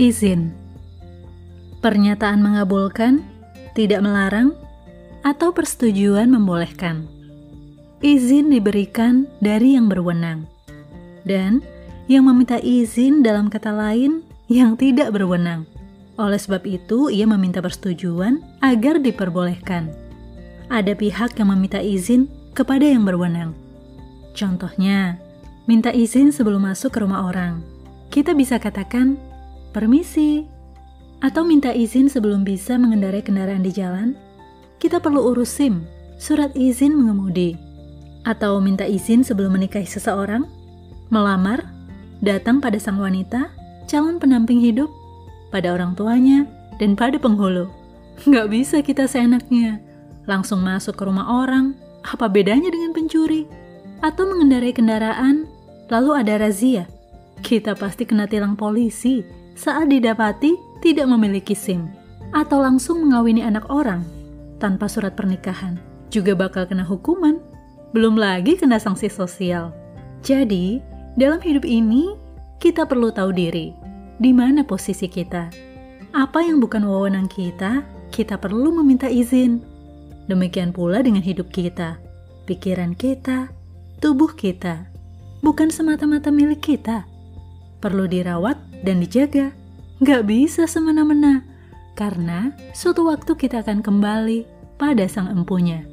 Izin Pernyataan mengabulkan, tidak melarang, atau persetujuan membolehkan. Izin diberikan dari yang berwenang. Dan yang meminta izin dalam kata lain yang tidak berwenang. Oleh sebab itu, ia meminta persetujuan agar diperbolehkan. Ada pihak yang meminta izin kepada yang berwenang. Contohnya, minta izin sebelum masuk ke rumah orang. Kita bisa katakan, "Permisi, atau minta izin sebelum bisa mengendarai kendaraan di jalan, kita perlu urus SIM, surat izin mengemudi, atau minta izin sebelum menikahi seseorang, melamar, datang pada sang wanita, calon pendamping hidup, pada orang tuanya, dan pada penghulu. Nggak bisa kita seenaknya, langsung masuk ke rumah orang, apa bedanya dengan pencuri? Atau mengendarai kendaraan, lalu ada razia. Kita pasti kena tilang polisi saat didapati tidak memiliki SIM atau langsung mengawini anak orang tanpa surat pernikahan juga bakal kena hukuman, belum lagi kena sanksi sosial. Jadi, dalam hidup ini kita perlu tahu diri, di mana posisi kita. Apa yang bukan wewenang kita, kita perlu meminta izin. Demikian pula dengan hidup kita, pikiran kita, tubuh kita, bukan semata-mata milik kita. Perlu dirawat dan dijaga Gak bisa semena-mena, karena suatu waktu kita akan kembali pada sang empunya.